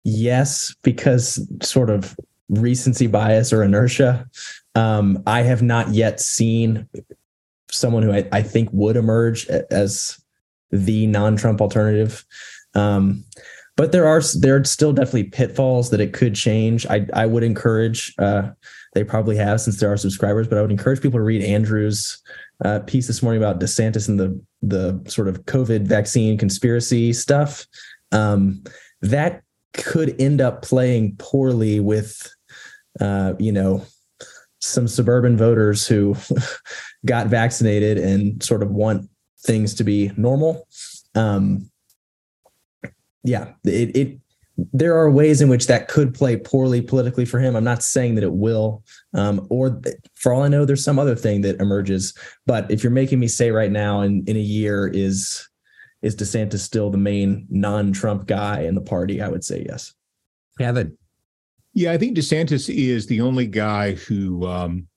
yes because sort of recency bias or inertia. Um, I have not yet seen someone who I, I think would emerge as the non-Trump alternative. Um, but there are there are still definitely pitfalls that it could change. I I would encourage uh, they probably have since there are subscribers, but I would encourage people to read Andrew's uh, piece this morning about DeSantis and the the sort of COVID vaccine conspiracy stuff. Um, that could end up playing poorly with, uh, you know, some suburban voters who got vaccinated and sort of want things to be normal. Um, yeah, it, it there are ways in which that could play poorly politically for him. I'm not saying that it will, um, or for all I know, there's some other thing that emerges. But if you're making me say right now, in in a year, is is DeSantis still the main non-Trump guy in the party? I would say yes. Kevin. Yeah, I think DeSantis is the only guy who um,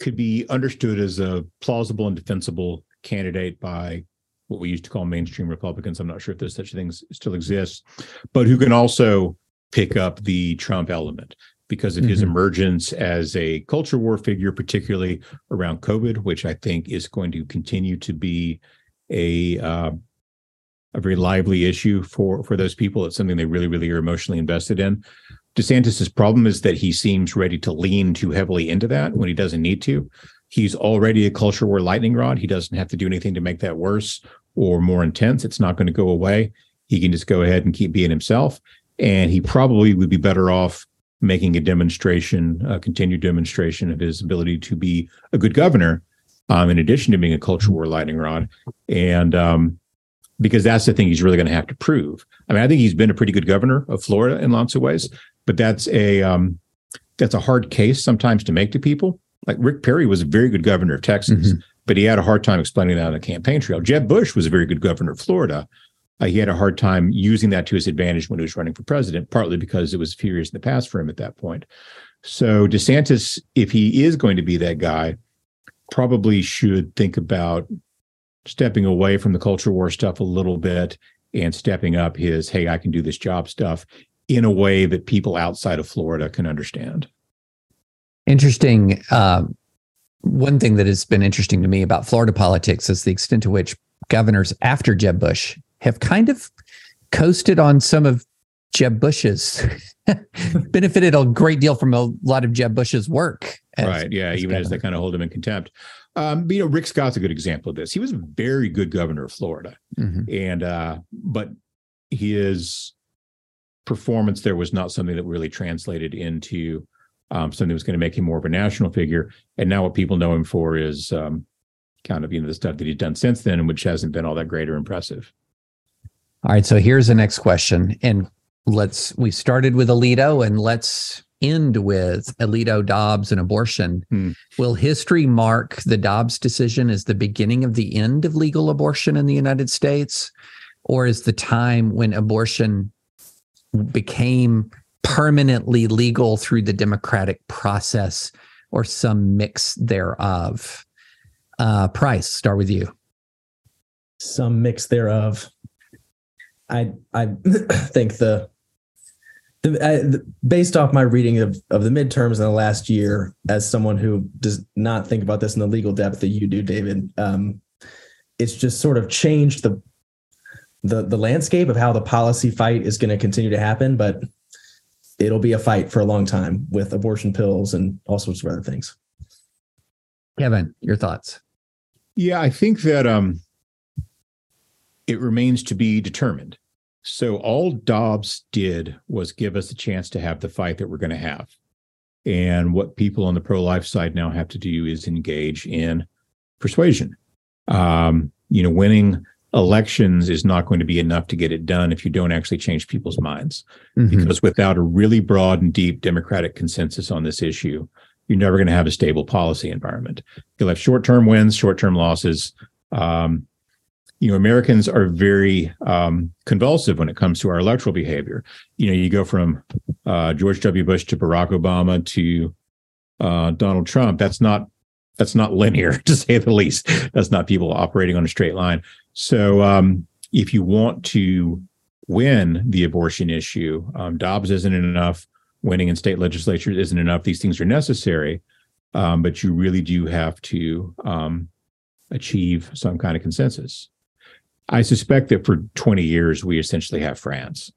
could be understood as a plausible and defensible candidate by what we used to call mainstream Republicans. I'm not sure if there's such things still exists, but who can also pick up the Trump element because of mm-hmm. his emergence as a culture war figure, particularly around COVID, which I think is going to continue to be a uh, a very lively issue for for those people. It's something they really, really are emotionally invested in. DeSantis's problem is that he seems ready to lean too heavily into that when he doesn't need to. He's already a culture war lightning rod. He doesn't have to do anything to make that worse or more intense. It's not going to go away. He can just go ahead and keep being himself. And he probably would be better off making a demonstration, a continued demonstration of his ability to be a good governor, um, in addition to being a culture war lightning rod. And um, because that's the thing he's really going to have to prove. I mean, I think he's been a pretty good governor of Florida in lots of ways, but that's a um, that's a hard case sometimes to make to people. Like Rick Perry was a very good governor of Texas, mm-hmm. But he had a hard time explaining that on the campaign trail. Jeb Bush was a very good governor of Florida. Uh, he had a hard time using that to his advantage when he was running for president, partly because it was a few years in the past for him at that point. So DeSantis, if he is going to be that guy, probably should think about stepping away from the culture war stuff a little bit and stepping up his hey i can do this job stuff in a way that people outside of florida can understand interesting uh, one thing that has been interesting to me about florida politics is the extent to which governors after jeb bush have kind of coasted on some of jeb bush's benefited a great deal from a lot of jeb bush's work as, right yeah as even governor. as they kind of hold him in contempt um, you know, Rick Scott's a good example of this. He was a very good governor of Florida, mm-hmm. and uh, but his performance there was not something that really translated into um, something that was going to make him more of a national figure. And now what people know him for is um, kind of you know the stuff that he's done since then, which hasn't been all that great or impressive. All right, so here's the next question, and let's we started with Alito, and let's end with Alito Dobbs and abortion. Hmm. Will history mark the Dobbs decision as the beginning of the end of legal abortion in the United States? Or is the time when abortion became permanently legal through the democratic process or some mix thereof? Uh, Price, start with you. Some mix thereof. I I think the the, uh, the, based off my reading of, of the midterms in the last year, as someone who does not think about this in the legal depth that you do, David, um, it's just sort of changed the the the landscape of how the policy fight is going to continue to happen. But it'll be a fight for a long time with abortion pills and all sorts of other things. Kevin, your thoughts? Yeah, I think that um, it remains to be determined. So all Dobbs did was give us a chance to have the fight that we're going to have. And what people on the pro life side now have to do is engage in persuasion. Um, you know, winning elections is not going to be enough to get it done if you don't actually change people's minds. Mm-hmm. Because without a really broad and deep democratic consensus on this issue, you're never going to have a stable policy environment. You'll have short term wins, short term losses. Um, you know, Americans are very um, convulsive when it comes to our electoral behavior. You know, you go from uh, George W. Bush to Barack Obama to uh, Donald Trump. That's not that's not linear to say the least. That's not people operating on a straight line. So, um, if you want to win the abortion issue, um, Dobbs isn't enough. Winning in state legislatures isn't enough. These things are necessary, um, but you really do have to um, achieve some kind of consensus. I suspect that for 20 years, we essentially have France,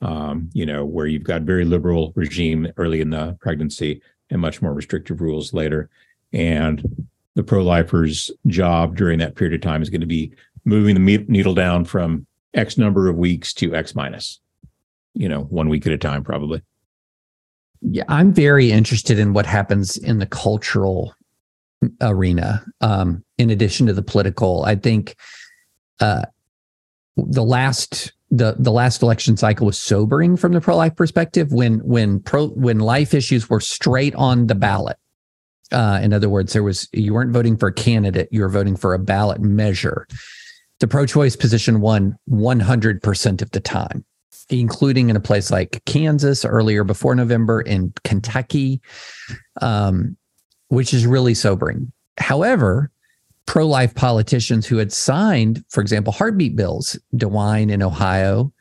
um, you know, where you've got very liberal regime early in the pregnancy and much more restrictive rules later. And the pro-lifers' job during that period of time is going to be moving the needle down from X number of weeks to X minus, you know, one week at a time, probably. Yeah, I'm very interested in what happens in the cultural arena. Um, in addition to the political, I think uh, the last the the last election cycle was sobering from the pro life perspective when when pro when life issues were straight on the ballot. Uh, in other words, there was you weren't voting for a candidate; you were voting for a ballot measure. The pro-choice position won 100% of the time, including in a place like Kansas earlier before November, in Kentucky, um, which is really sobering. However, pro life politicians who had signed, for example, heartbeat bills, DeWine in Ohio,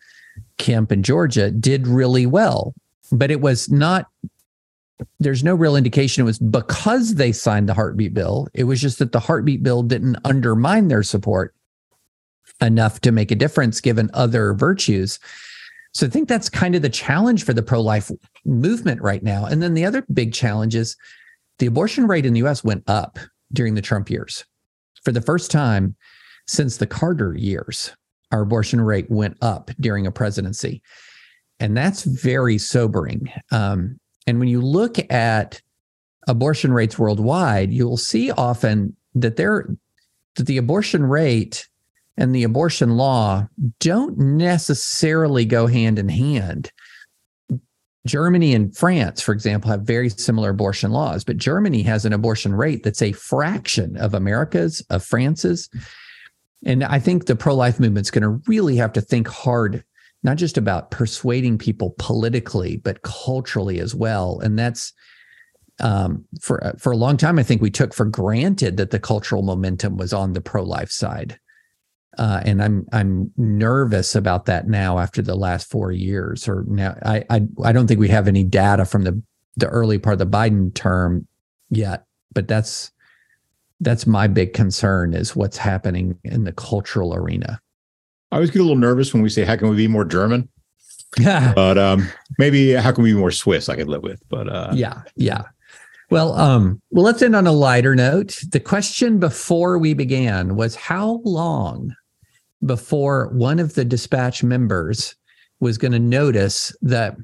Kemp in Georgia, did really well. But it was not, there's no real indication it was because they signed the heartbeat bill. It was just that the heartbeat bill didn't undermine their support enough to make a difference given other virtues. So I think that's kind of the challenge for the pro life movement right now. And then the other big challenge is the abortion rate in the US went up during the Trump years for the first time since the Carter years, our abortion rate went up during a presidency. And that's very sobering. Um, and when you look at abortion rates worldwide, you'll see often that there that the abortion rate and the abortion law don't necessarily go hand in hand. Germany and France, for example, have very similar abortion laws, but Germany has an abortion rate that's a fraction of America's, of France's. And I think the pro life movement's going to really have to think hard, not just about persuading people politically, but culturally as well. And that's um, for for a long time. I think we took for granted that the cultural momentum was on the pro life side. Uh, and I'm I'm nervous about that now after the last four years. Or now I, I I don't think we have any data from the the early part of the Biden term yet, but that's that's my big concern is what's happening in the cultural arena. I always get a little nervous when we say, "How can we be more German?" but um, maybe how can we be more Swiss? I could live with. But uh, yeah, yeah. Well, um, well, let's end on a lighter note. The question before we began was how long before one of the dispatch members was going to notice that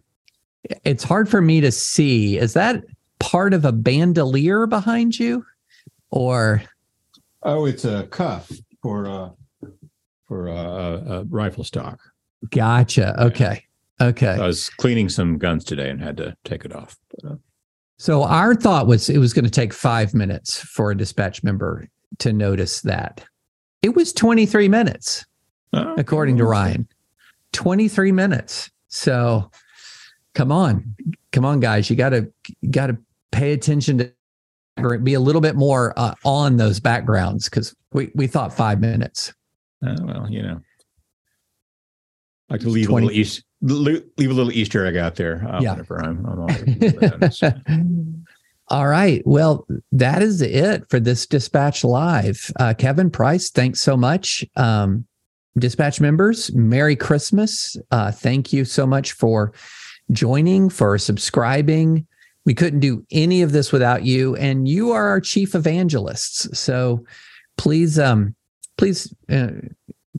it's hard for me to see. Is that part of a bandolier behind you? Or oh, it's a cuff for uh for a, rifle stock. Gotcha. Okay. Okay. I was cleaning some guns today and had to take it off. But, uh, so our thought was it was going to take five minutes for a dispatch member to notice that. It was 23 minutes according to Ryan. 23 minutes. So come on. Come on, guys. You gotta gotta pay attention to be a little bit more uh, on those backgrounds because we, we thought five minutes. Uh, well, you know, I like to leave 20. a little East, leave a little Easter egg out there. Uh, yeah. Whenever I'm, I'm All right. Well, that is it for this Dispatch Live. Uh, Kevin Price, thanks so much. Um, Dispatch members, Merry Christmas. Uh, thank you so much for joining, for subscribing. We couldn't do any of this without you, and you are our chief evangelists. So please um please uh,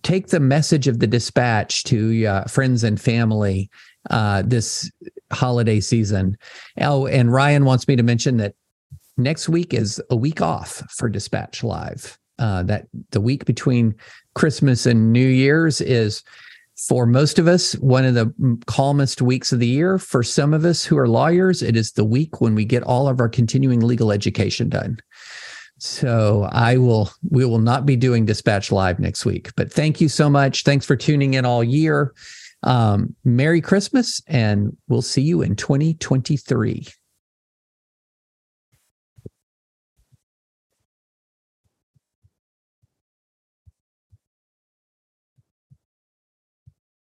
take the message of the dispatch to uh, friends and family uh, this holiday season. Oh, and Ryan wants me to mention that next week is a week off for Dispatch Live. Uh, that the week between Christmas and New Year's is for most of us one of the calmest weeks of the year. For some of us who are lawyers, it is the week when we get all of our continuing legal education done. So I will we will not be doing dispatch live next week. But thank you so much. Thanks for tuning in all year. Um, Merry Christmas, and we'll see you in 2023.